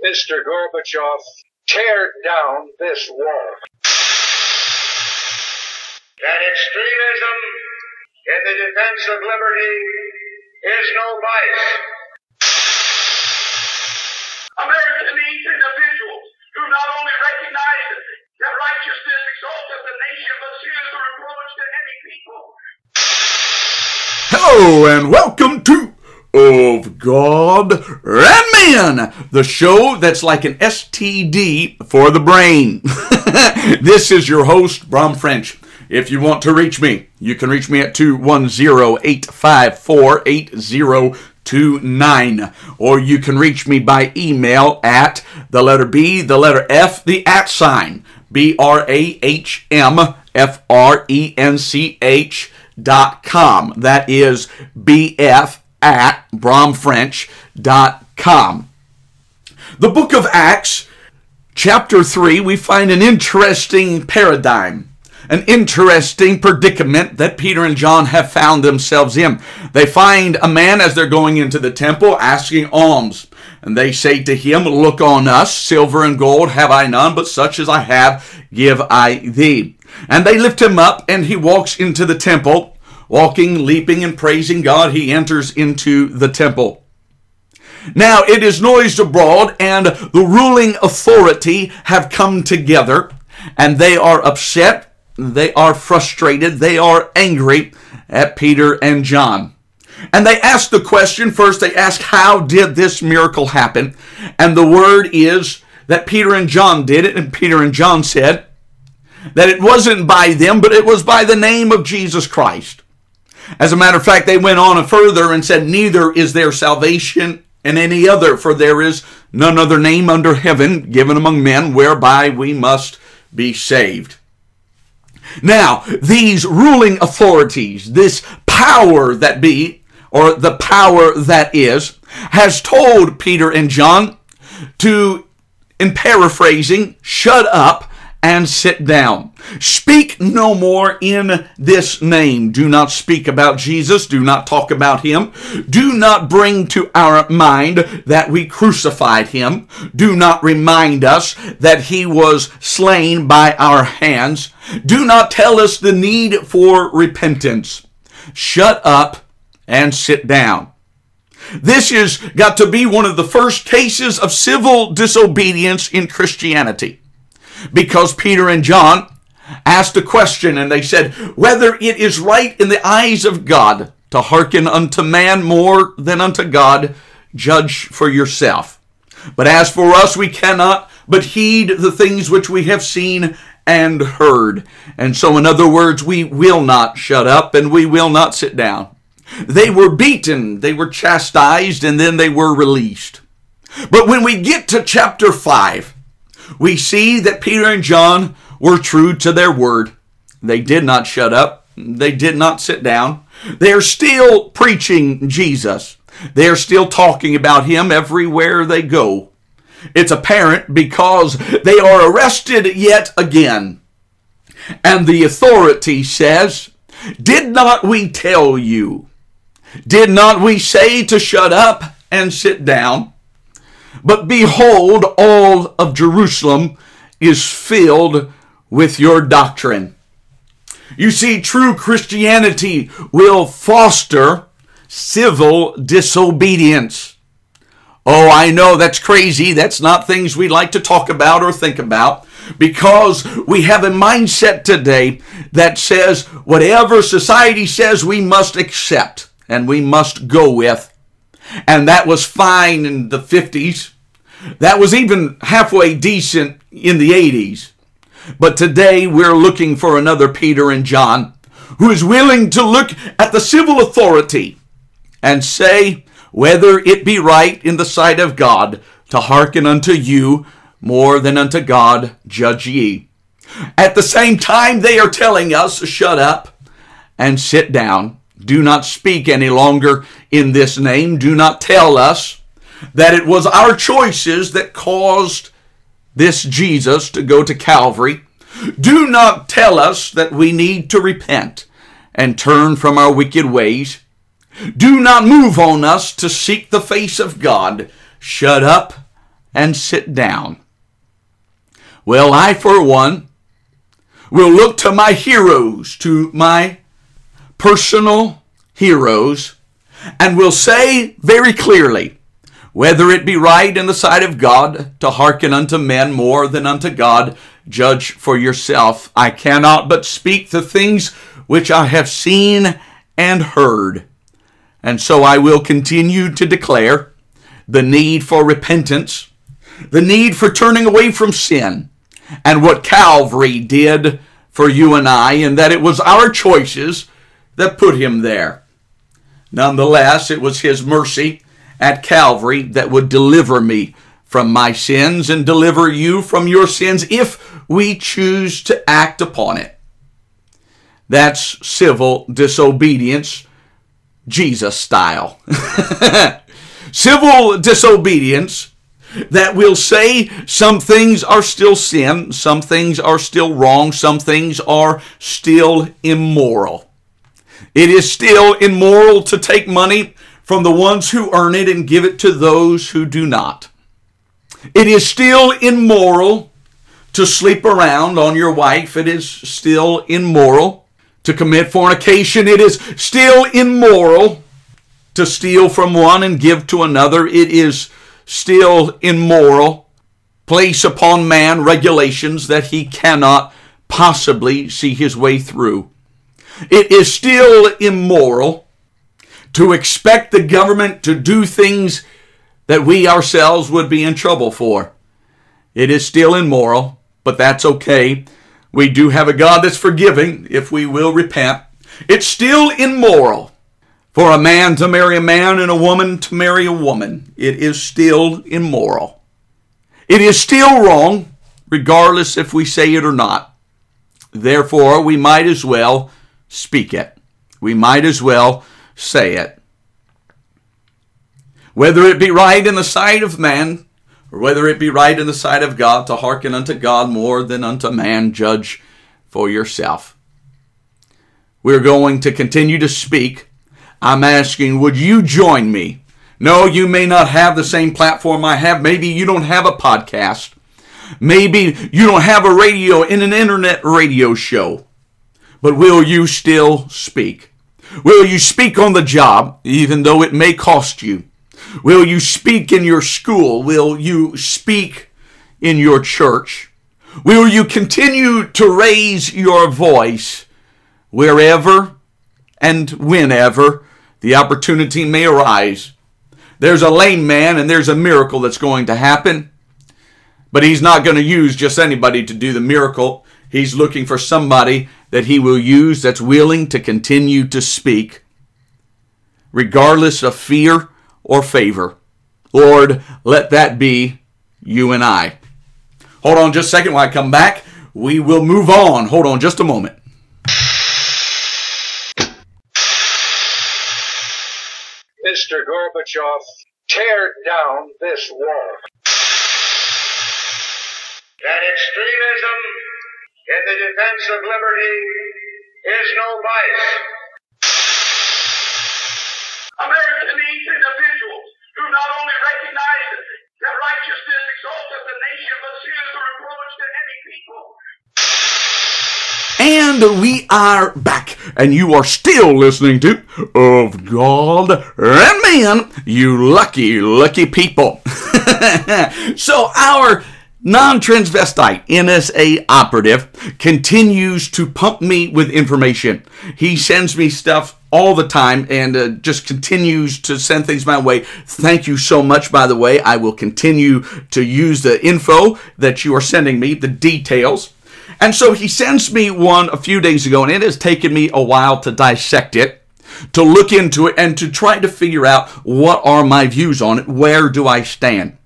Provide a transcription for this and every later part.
Mr. Gorbachev, tear down this wall. That extremism in the defense of liberty is no vice. America needs individuals who not only recognize that righteousness exalteth the nation, but sin is a reproach to any people. Hello and welcome to Of God and Men, the show that's like an STD for the brain. this is your host, Brahm French. If you want to reach me, you can reach me at 210-854-8029 or you can reach me by email at the letter B, the letter F, the at sign, B R A H M F R E N C H dot com. That is BF at brahmfrench.com. The book of Acts, chapter 3, we find an interesting paradigm an interesting predicament that Peter and John have found themselves in. They find a man as they're going into the temple asking alms. And they say to him, Look on us, silver and gold have I none, but such as I have give I thee. And they lift him up, and he walks into the temple. Walking, leaping, and praising God, he enters into the temple. Now it is noised abroad, and the ruling authority have come together, and they are upset they are frustrated, they are angry at Peter and John. And they ask the question first, they ask, How did this miracle happen? And the word is that Peter and John did it, and Peter and John said that it wasn't by them, but it was by the name of Jesus Christ. As a matter of fact, they went on further and said, Neither is there salvation in any other, for there is none other name under heaven given among men whereby we must be saved. Now, these ruling authorities, this power that be, or the power that is, has told Peter and John to, in paraphrasing, shut up and sit down. Speak no more in this name. Do not speak about Jesus. Do not talk about him. Do not bring to our mind that we crucified him. Do not remind us that he was slain by our hands. Do not tell us the need for repentance. Shut up and sit down. This has got to be one of the first cases of civil disobedience in Christianity because Peter and John asked a question and they said, Whether it is right in the eyes of God to hearken unto man more than unto God, judge for yourself. But as for us, we cannot but heed the things which we have seen and heard. And so, in other words, we will not shut up and we will not sit down. They were beaten, they were chastised, and then they were released. But when we get to chapter 5, we see that Peter and John were true to their word. They did not shut up. They did not sit down. They are still preaching Jesus. They are still talking about him everywhere they go. It's apparent because they are arrested yet again. And the authority says, Did not we tell you? Did not we say to shut up and sit down? But behold, all of Jerusalem is filled with your doctrine. You see, true Christianity will foster civil disobedience. Oh, I know that's crazy. That's not things we like to talk about or think about because we have a mindset today that says whatever society says we must accept and we must go with and that was fine in the 50s. That was even halfway decent in the 80s. But today we're looking for another Peter and John who is willing to look at the civil authority and say whether it be right in the sight of God to hearken unto you more than unto God, judge ye. At the same time, they are telling us, shut up and sit down. Do not speak any longer in this name. Do not tell us that it was our choices that caused this Jesus to go to Calvary. Do not tell us that we need to repent and turn from our wicked ways. Do not move on us to seek the face of God. Shut up and sit down. Well, I, for one, will look to my heroes, to my personal heroes, and will say very clearly, whether it be right in the sight of God to hearken unto men more than unto God, judge for yourself. I cannot but speak the things which I have seen and heard. And so I will continue to declare the need for repentance, the need for turning away from sin, and what Calvary did for you and I, and that it was our choices that put him there. Nonetheless, it was his mercy at Calvary that would deliver me from my sins and deliver you from your sins if we choose to act upon it. That's civil disobedience, Jesus style. civil disobedience that will say some things are still sin, some things are still wrong, some things are still immoral. It is still immoral to take money from the ones who earn it and give it to those who do not. It is still immoral to sleep around on your wife. It is still immoral to commit fornication. It is still immoral to steal from one and give to another. It is still immoral. Place upon man regulations that he cannot possibly see his way through. It is still immoral to expect the government to do things that we ourselves would be in trouble for. It is still immoral, but that's okay. We do have a God that's forgiving if we will repent. It's still immoral for a man to marry a man and a woman to marry a woman. It is still immoral. It is still wrong, regardless if we say it or not. Therefore, we might as well speak it. We might as well say it. Whether it be right in the sight of man, or whether it be right in the sight of God to hearken unto God more than unto man, judge for yourself. We're going to continue to speak. I'm asking, would you join me? No, you may not have the same platform I have. Maybe you don't have a podcast. Maybe you don't have a radio in an internet radio show. But will you still speak? Will you speak on the job, even though it may cost you? Will you speak in your school? Will you speak in your church? Will you continue to raise your voice wherever and whenever the opportunity may arise? There's a lame man and there's a miracle that's going to happen, but he's not going to use just anybody to do the miracle. He's looking for somebody that he will use that's willing to continue to speak, regardless of fear or favor. Lord, let that be you and I. Hold on just a second while I come back. We will move on. Hold on just a moment. Mr. Gorbachev, tear down this wall. That extremism in the defense of liberty is no vice. America needs individuals who not only recognize that righteousness exalteth the nation, but is a reproach to any people. And we are back, and you are still listening to Of God and Man, you lucky, lucky people. so, our non transvestite NSA operative continues to pump me with information. He sends me stuff all the time and uh, just continues to send things my way. Thank you so much, by the way. I will continue to use the info that you are sending me, the details. And so he sends me one a few days ago, and it has taken me a while to dissect it, to look into it, and to try to figure out what are my views on it. Where do I stand?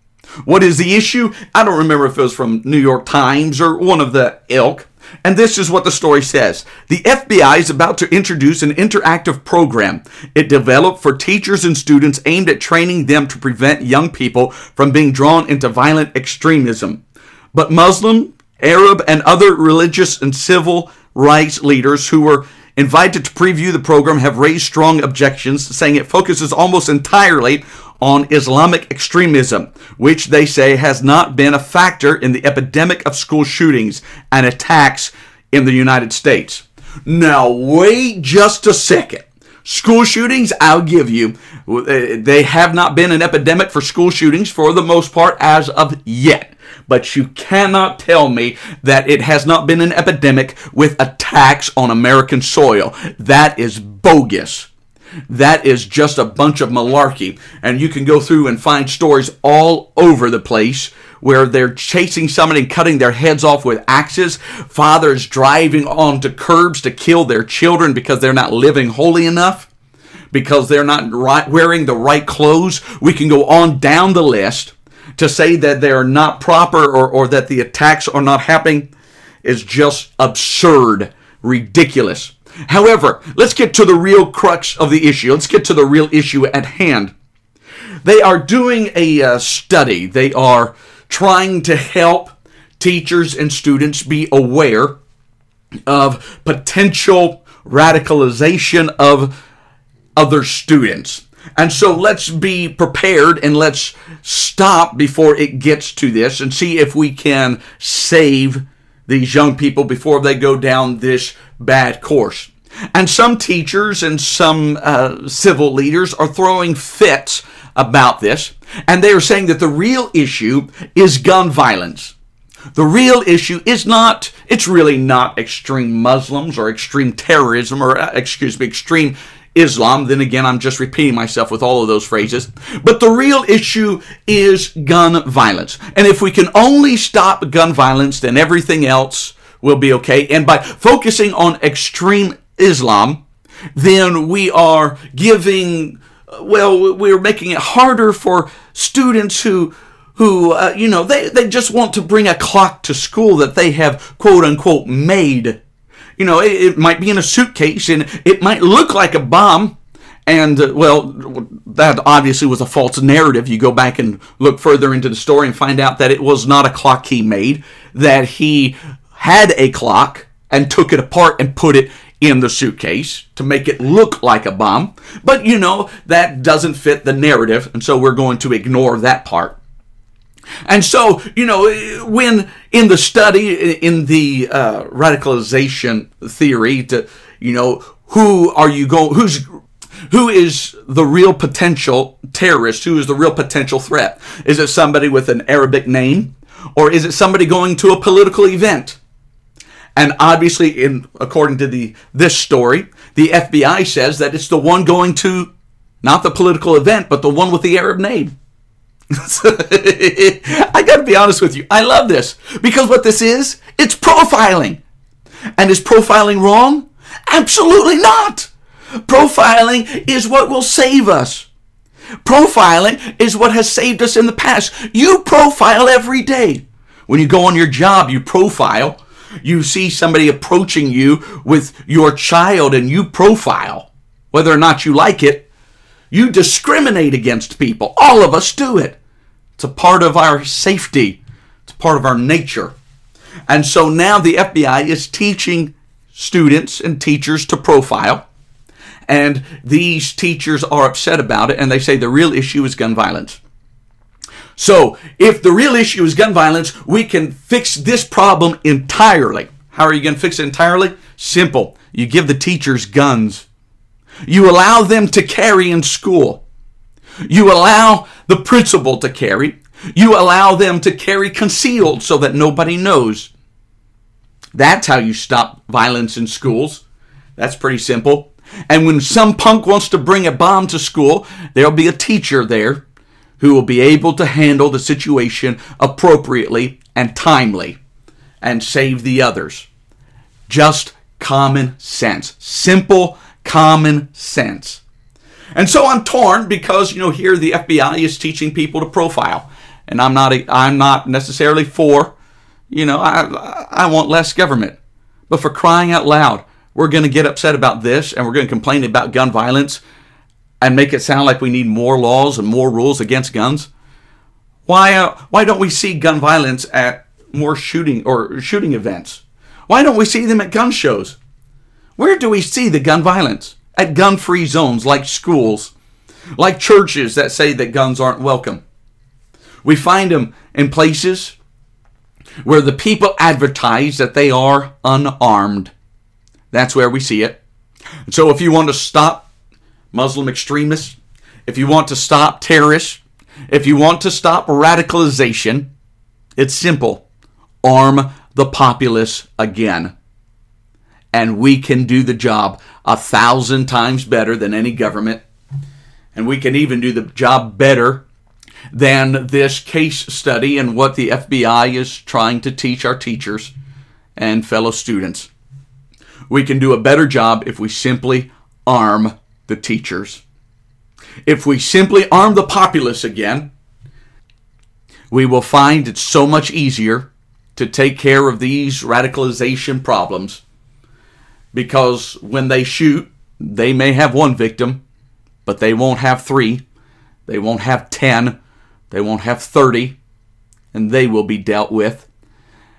What is the issue? I don't remember if it was from New York Times or one of the ilk. And this is what the story says. The FBI is about to introduce an interactive program it developed for teachers and students aimed at training them to prevent young people from being drawn into violent extremism. But Muslim, Arab, and other religious and civil rights leaders who were invited to preview the program have raised strong objections, saying it focuses almost entirely on Islamic extremism, which they say has not been a factor in the epidemic of school shootings and attacks in the United States. Now, wait just a second. School shootings, I'll give you, eh, they have not been an epidemic for school shootings for the most part as of yet. But you cannot tell me that it has not been an epidemic with attacks on American soil. That is bogus. That is just a bunch of malarkey. And you can go through and find stories all over the place where they're chasing somebody and cutting their heads off with axes, fathers driving onto curbs to kill their children because they're not living holy enough, because they're not right, wearing the right clothes. We can go on down the list to say that they are not proper or, or that the attacks are not happening is just absurd, ridiculous. However, let's get to the real crux of the issue. Let's get to the real issue at hand. They are doing a uh, study. They are trying to help teachers and students be aware of potential radicalization of other students. And so let's be prepared and let's stop before it gets to this and see if we can save these young people before they go down this bad course. And some teachers and some uh, civil leaders are throwing fits about this, and they are saying that the real issue is gun violence. The real issue is not, it's really not extreme Muslims or extreme terrorism or, uh, excuse me, extreme Islam. Then again, I'm just repeating myself with all of those phrases. But the real issue is gun violence. And if we can only stop gun violence, then everything else will be okay. And by focusing on extreme Islam, then we are giving well, we're making it harder for students who who uh, you know they, they just want to bring a clock to school that they have quote unquote made you know it, it might be in a suitcase and it might look like a bomb and uh, well that obviously was a false narrative you go back and look further into the story and find out that it was not a clock he made that he had a clock and took it apart and put it in the suitcase to make it look like a bomb. But you know, that doesn't fit the narrative, and so we're going to ignore that part. And so, you know, when in the study, in the uh, radicalization theory, to, you know, who are you going, who's, who is the real potential terrorist? Who is the real potential threat? Is it somebody with an Arabic name? Or is it somebody going to a political event? And obviously, in according to the this story, the FBI says that it's the one going to not the political event, but the one with the Arab name. I got to be honest with you. I love this because what this is, it's profiling. And is profiling wrong? Absolutely not. Profiling is what will save us. Profiling is what has saved us in the past. You profile every day. When you go on your job, you profile you see somebody approaching you with your child and you profile, whether or not you like it, you discriminate against people. All of us do it. It's a part of our safety, it's part of our nature. And so now the FBI is teaching students and teachers to profile. And these teachers are upset about it and they say the real issue is gun violence. So, if the real issue is gun violence, we can fix this problem entirely. How are you going to fix it entirely? Simple. You give the teachers guns. You allow them to carry in school. You allow the principal to carry. You allow them to carry concealed so that nobody knows. That's how you stop violence in schools. That's pretty simple. And when some punk wants to bring a bomb to school, there'll be a teacher there who will be able to handle the situation appropriately and timely and save the others. Just common sense. Simple common sense. And so I'm torn because you know here the FBI is teaching people to profile, and I'm not a, I'm not necessarily for, you know, I I want less government, but for crying out loud, we're going to get upset about this and we're going to complain about gun violence and make it sound like we need more laws and more rules against guns? Why, uh, why don't we see gun violence at more shooting or shooting events? Why don't we see them at gun shows? Where do we see the gun violence? At gun free zones like schools, like churches that say that guns aren't welcome. We find them in places where the people advertise that they are unarmed. That's where we see it. So if you want to stop Muslim extremists, if you want to stop terrorists, if you want to stop radicalization, it's simple. Arm the populace again. And we can do the job a thousand times better than any government. And we can even do the job better than this case study and what the FBI is trying to teach our teachers and fellow students. We can do a better job if we simply arm the teachers. If we simply arm the populace again, we will find it so much easier to take care of these radicalization problems because when they shoot, they may have one victim, but they won't have three, they won't have 10, they won't have 30, and they will be dealt with.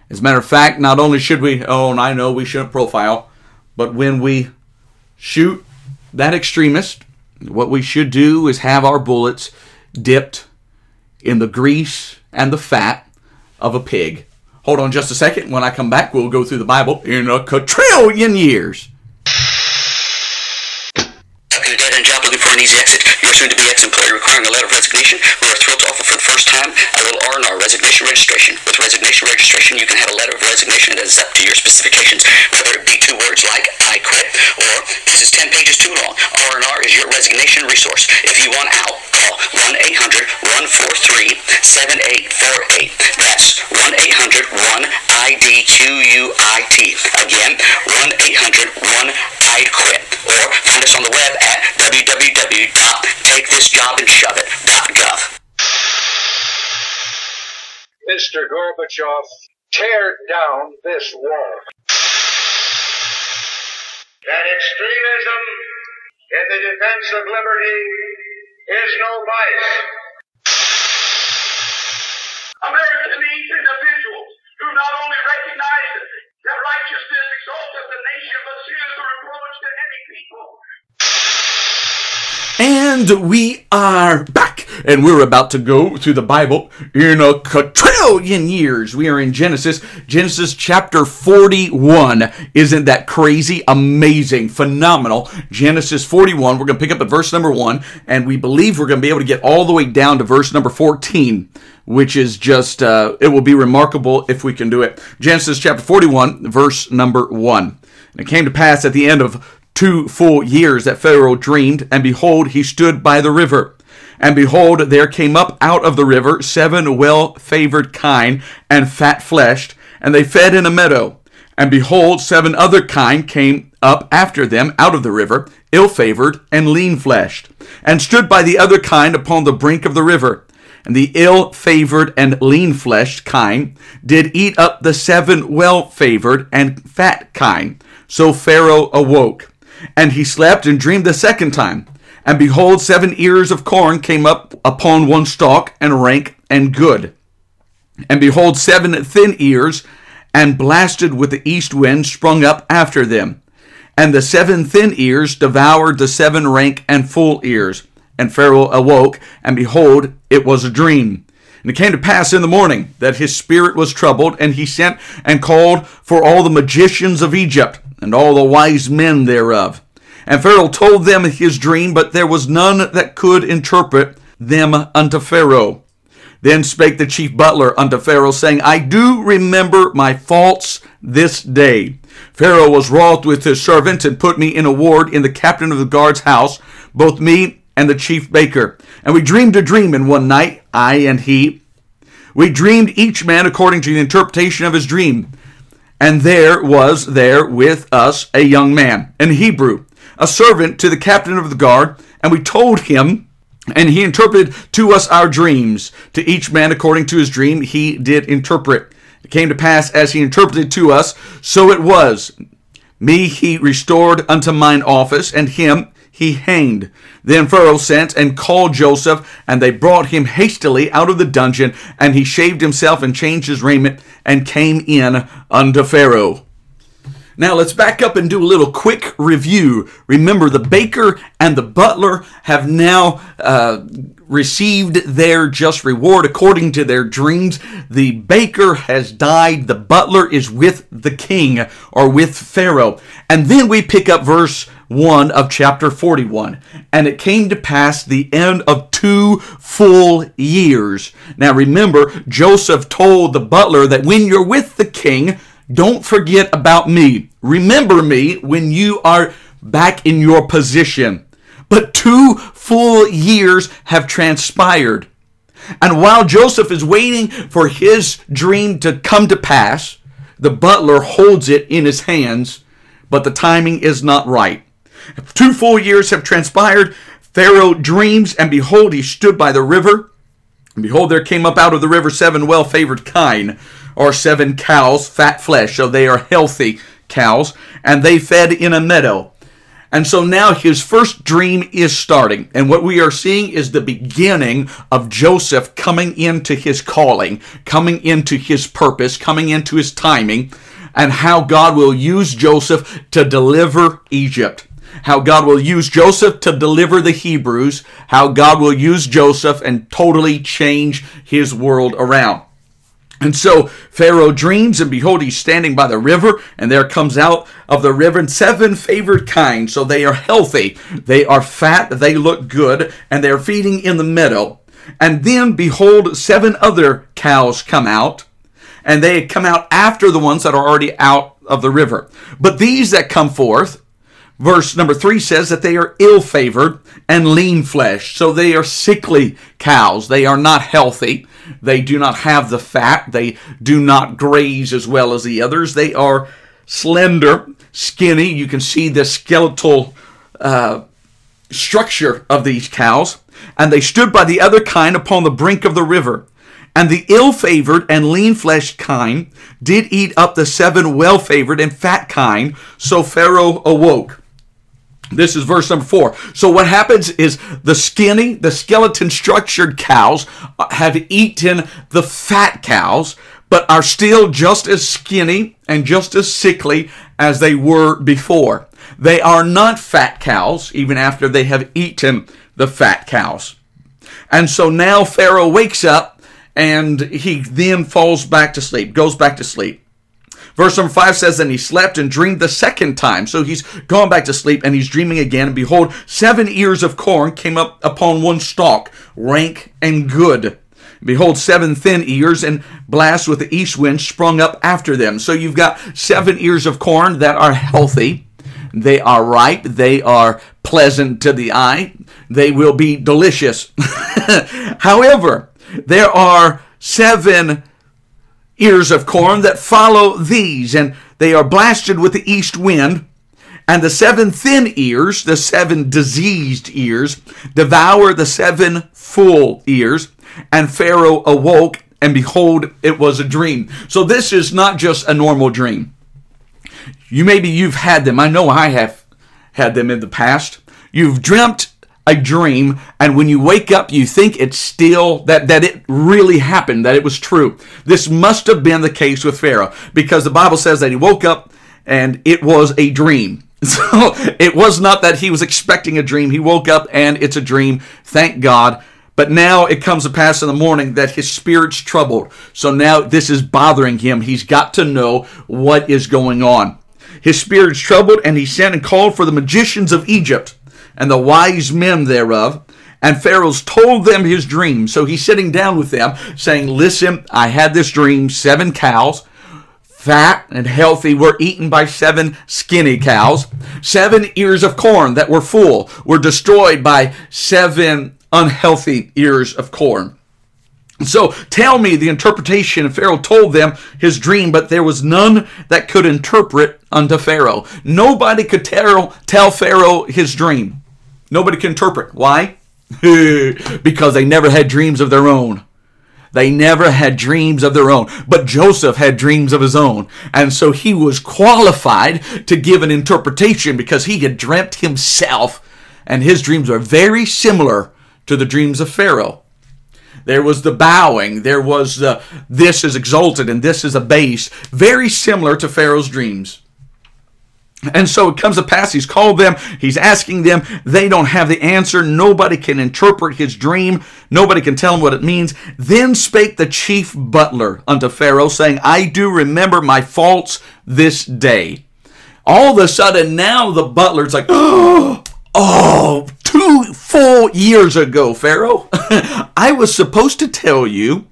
As a matter of fact, not only should we, oh, and I know we shouldn't profile, but when we shoot that extremist, what we should do is have our bullets dipped in the grease and the fat of a pig. Hold on just a second. When I come back, we'll go through the Bible in a quadrillion years. Stuck in a dead-end job looking for an easy exit. You're soon to be ex-employee requiring a letter of resignation. We are thrilled to offer time little R&R resignation registration. With resignation registration, you can have a letter of resignation that is up to your specifications, whether it be two words like I quit or this is 10 pages too long. R&R is your resignation resource. If you want out, call 1-800-143-7848. That's 1-800-1-IDQUIT. Again, 1-800-1-IQUIT. Or find us on the web at www.takethisjobandshove.gov. Mr. Gorbachev, tear down this wall. That extremism in the defense of liberty is no vice. America needs individuals who not only recognize that righteousness exalteth the nation, but reproach to any people. And we are back, and we're about to go through the Bible in a quadrillion years. We are in Genesis, Genesis chapter 41. Isn't that crazy, amazing, phenomenal? Genesis 41. We're going to pick up at verse number 1, and we believe we're going to be able to get all the way down to verse number 14, which is just, uh, it will be remarkable if we can do it. Genesis chapter 41, verse number 1. And it came to pass at the end of two full years that Pharaoh dreamed, and behold, he stood by the river. And behold, there came up out of the river seven well favored kine and fat fleshed, and they fed in a meadow. And behold, seven other kine came up after them out of the river, ill favored and lean fleshed, and stood by the other kine upon the brink of the river. And the ill favored and lean fleshed kine did eat up the seven well favored and fat kine. So Pharaoh awoke. And he slept and dreamed the second time. And behold, seven ears of corn came up upon one stalk, and rank and good. And behold, seven thin ears, and blasted with the east wind, sprung up after them. And the seven thin ears devoured the seven rank and full ears. And Pharaoh awoke, and behold, it was a dream. And it came to pass in the morning that his spirit was troubled, and he sent and called for all the magicians of Egypt, and all the wise men thereof. And Pharaoh told them his dream, but there was none that could interpret them unto Pharaoh. Then spake the chief butler unto Pharaoh, saying, I do remember my faults this day. Pharaoh was wroth with his servants, and put me in a ward in the captain of the guard's house, both me and the chief baker. And we dreamed a dream in one night, I and he. We dreamed each man according to the interpretation of his dream. And there was there with us a young man, an Hebrew, a servant to the captain of the guard, and we told him, and he interpreted to us our dreams. To each man according to his dream he did interpret. It came to pass as he interpreted to us, so it was. Me he restored unto mine office, and him he hanged. Then Pharaoh sent and called Joseph, and they brought him hastily out of the dungeon, and he shaved himself and changed his raiment, and came in unto Pharaoh. Now let's back up and do a little quick review. Remember, the baker and the butler have now uh, received their just reward according to their dreams. The baker has died. The butler is with the king or with Pharaoh. And then we pick up verse 1 of chapter 41. And it came to pass the end of two full years. Now remember, Joseph told the butler that when you're with the king, don't forget about me. Remember me when you are back in your position. But two full years have transpired. And while Joseph is waiting for his dream to come to pass, the butler holds it in his hands, but the timing is not right. Two full years have transpired. Pharaoh dreams, and behold, he stood by the river. And behold, there came up out of the river seven well favored kine, or seven cows, fat flesh, so they are healthy cows, and they fed in a meadow. And so now his first dream is starting. And what we are seeing is the beginning of Joseph coming into his calling, coming into his purpose, coming into his timing, and how God will use Joseph to deliver Egypt. How God will use Joseph to deliver the Hebrews, how God will use Joseph and totally change his world around. And so Pharaoh dreams, and behold, he's standing by the river, and there comes out of the river seven favored kine. So they are healthy, they are fat, they look good, and they're feeding in the meadow. And then behold, seven other cows come out, and they come out after the ones that are already out of the river. But these that come forth, verse number three says that they are ill favored and lean flesh. So they are sickly cows. They are not healthy. They do not have the fat. They do not graze as well as the others. They are slender, skinny. You can see the skeletal uh, structure of these cows. And they stood by the other kind upon the brink of the river. And the ill favored and lean fleshed kine did eat up the seven well favored and fat kine. So Pharaoh awoke. This is verse number four. So what happens is the skinny, the skeleton structured cows uh, have eaten the fat cows, but are still just as skinny and just as sickly as they were before. They are not fat cows, even after they have eaten the fat cows. And so now Pharaoh wakes up and he then falls back to sleep, goes back to sleep. Verse number 5 says, And he slept and dreamed the second time. So he's gone back to sleep and he's dreaming again. And behold, seven ears of corn came up upon one stalk, rank and good. Behold, seven thin ears and blasts with the east wind sprung up after them. So you've got seven ears of corn that are healthy. They are ripe. They are pleasant to the eye. They will be delicious. However, there are seven ears of corn that follow these, and they are blasted with the east wind. And the seven thin ears, the seven diseased ears, devour the seven full ears. And Pharaoh awoke, and behold, it was a dream. So this is not just a normal dream. You maybe you've had them. I know I have had them in the past. You've dreamt a dream and when you wake up you think it's still that that it really happened that it was true. This must have been the case with pharaoh because the bible says that he woke up and it was a dream. So it was not that he was expecting a dream. He woke up and it's a dream. Thank god. But now it comes to pass in the morning that his spirit's troubled. So now this is bothering him. He's got to know what is going on. His spirit's troubled and he sent and called for the magicians of egypt and the wise men thereof. And Pharaoh's told them his dream. So he's sitting down with them, saying, Listen, I had this dream. Seven cows, fat and healthy, were eaten by seven skinny cows. Seven ears of corn that were full were destroyed by seven unhealthy ears of corn. So tell me the interpretation. Pharaoh told them his dream, but there was none that could interpret unto Pharaoh. Nobody could tell, tell Pharaoh his dream. Nobody can interpret. Why? because they never had dreams of their own. They never had dreams of their own. But Joseph had dreams of his own. And so he was qualified to give an interpretation because he had dreamt himself. And his dreams are very similar to the dreams of Pharaoh. There was the bowing. There was the this is exalted and this is abased. Very similar to Pharaoh's dreams. And so it comes to pass, he's called them, he's asking them, they don't have the answer. Nobody can interpret his dream, nobody can tell him what it means. Then spake the chief butler unto Pharaoh, saying, I do remember my faults this day. All of a sudden, now the butler's like, oh, two full years ago, Pharaoh, I was supposed to tell you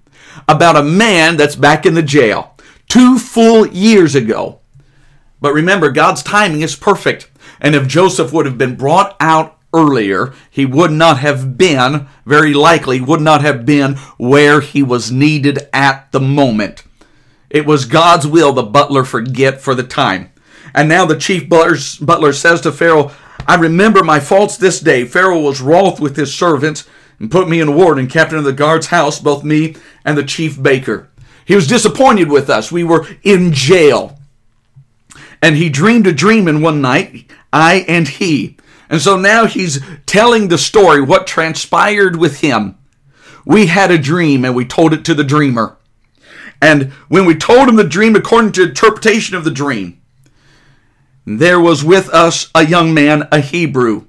about a man that's back in the jail. Two full years ago. But remember, God's timing is perfect. And if Joseph would have been brought out earlier, he would not have been, very likely, would not have been where he was needed at the moment. It was God's will the butler forget for the time. And now the chief butler says to Pharaoh, I remember my faults this day. Pharaoh was wroth with his servants and put me in ward and captain of the guard's house, both me and the chief baker. He was disappointed with us. We were in jail and he dreamed a dream in one night, I and he. And so now he's telling the story, what transpired with him. We had a dream and we told it to the dreamer. And when we told him the dream according to interpretation of the dream, there was with us a young man, a Hebrew.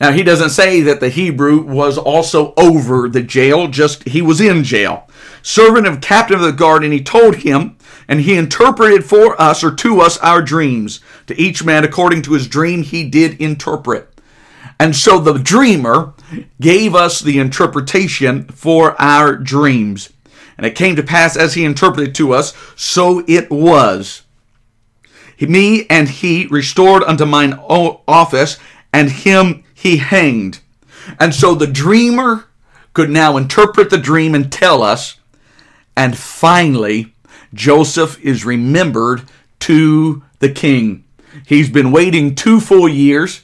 Now he doesn't say that the Hebrew was also over the jail, just he was in jail. Servant of captain of the guard, and he told him and he interpreted for us or to us our dreams. To each man according to his dream he did interpret. And so the dreamer gave us the interpretation for our dreams. And it came to pass as he interpreted to us, so it was. Me and he restored unto mine office, and him he hanged. And so the dreamer could now interpret the dream and tell us. And finally, Joseph is remembered to the king. He's been waiting two full years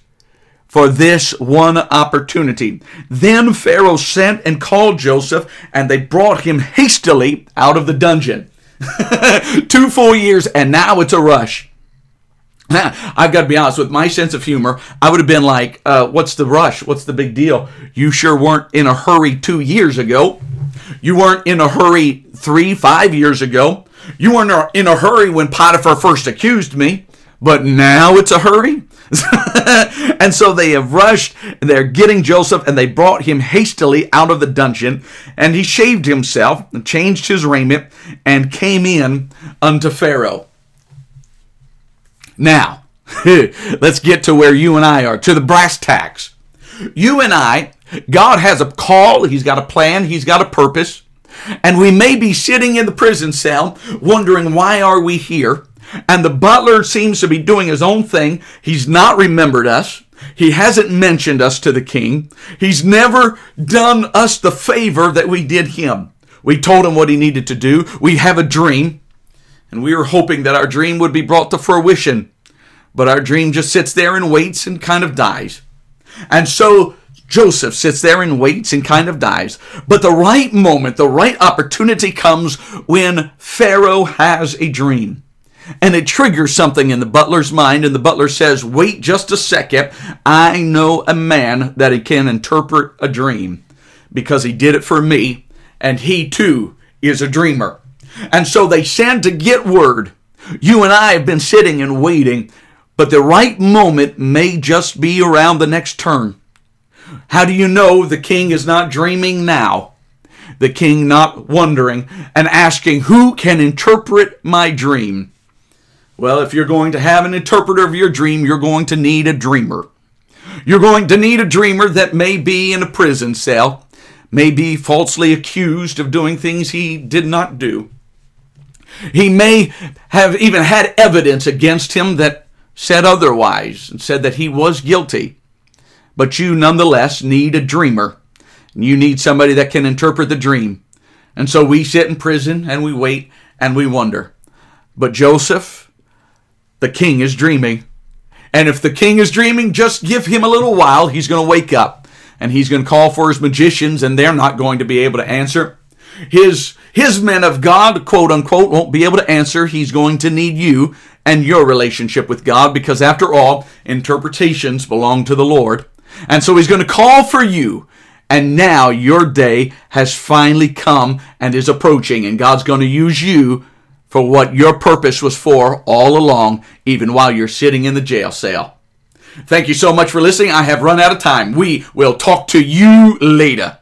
for this one opportunity. Then Pharaoh sent and called Joseph, and they brought him hastily out of the dungeon. two full years, and now it's a rush. I've got to be honest with my sense of humor. I would have been like, uh, "What's the rush? What's the big deal? You sure weren't in a hurry two years ago. You weren't in a hurry three, five years ago. You were not in a hurry when Potiphar first accused me, but now it's a hurry. and so they have rushed, they're getting Joseph, and they brought him hastily out of the dungeon. And he shaved himself, and changed his raiment, and came in unto Pharaoh. Now, let's get to where you and I are, to the brass tacks. You and I, God has a call, He's got a plan, He's got a purpose. And we may be sitting in the prison cell wondering why are we here? And the butler seems to be doing his own thing. He's not remembered us. He hasn't mentioned us to the king. He's never done us the favor that we did him. We told him what he needed to do. We have a dream, and we were hoping that our dream would be brought to fruition. But our dream just sits there and waits and kind of dies. And so Joseph sits there and waits and kind of dies. But the right moment, the right opportunity comes when Pharaoh has a dream. And it triggers something in the butler's mind, and the butler says, Wait just a second. I know a man that can interpret a dream because he did it for me, and he too is a dreamer. And so they send to get word. You and I have been sitting and waiting, but the right moment may just be around the next turn. How do you know the king is not dreaming now? The king not wondering and asking, Who can interpret my dream? Well, if you're going to have an interpreter of your dream, you're going to need a dreamer. You're going to need a dreamer that may be in a prison cell, may be falsely accused of doing things he did not do. He may have even had evidence against him that said otherwise and said that he was guilty. But you nonetheless need a dreamer. You need somebody that can interpret the dream. And so we sit in prison and we wait and we wonder. But Joseph, the king is dreaming. And if the king is dreaming, just give him a little while. He's going to wake up and he's going to call for his magicians and they're not going to be able to answer. His, his men of God, quote unquote, won't be able to answer. He's going to need you and your relationship with God because after all, interpretations belong to the Lord. And so he's going to call for you. And now your day has finally come and is approaching, and God's going to use you for what your purpose was for all along, even while you're sitting in the jail cell. Thank you so much for listening. I have run out of time. We will talk to you later.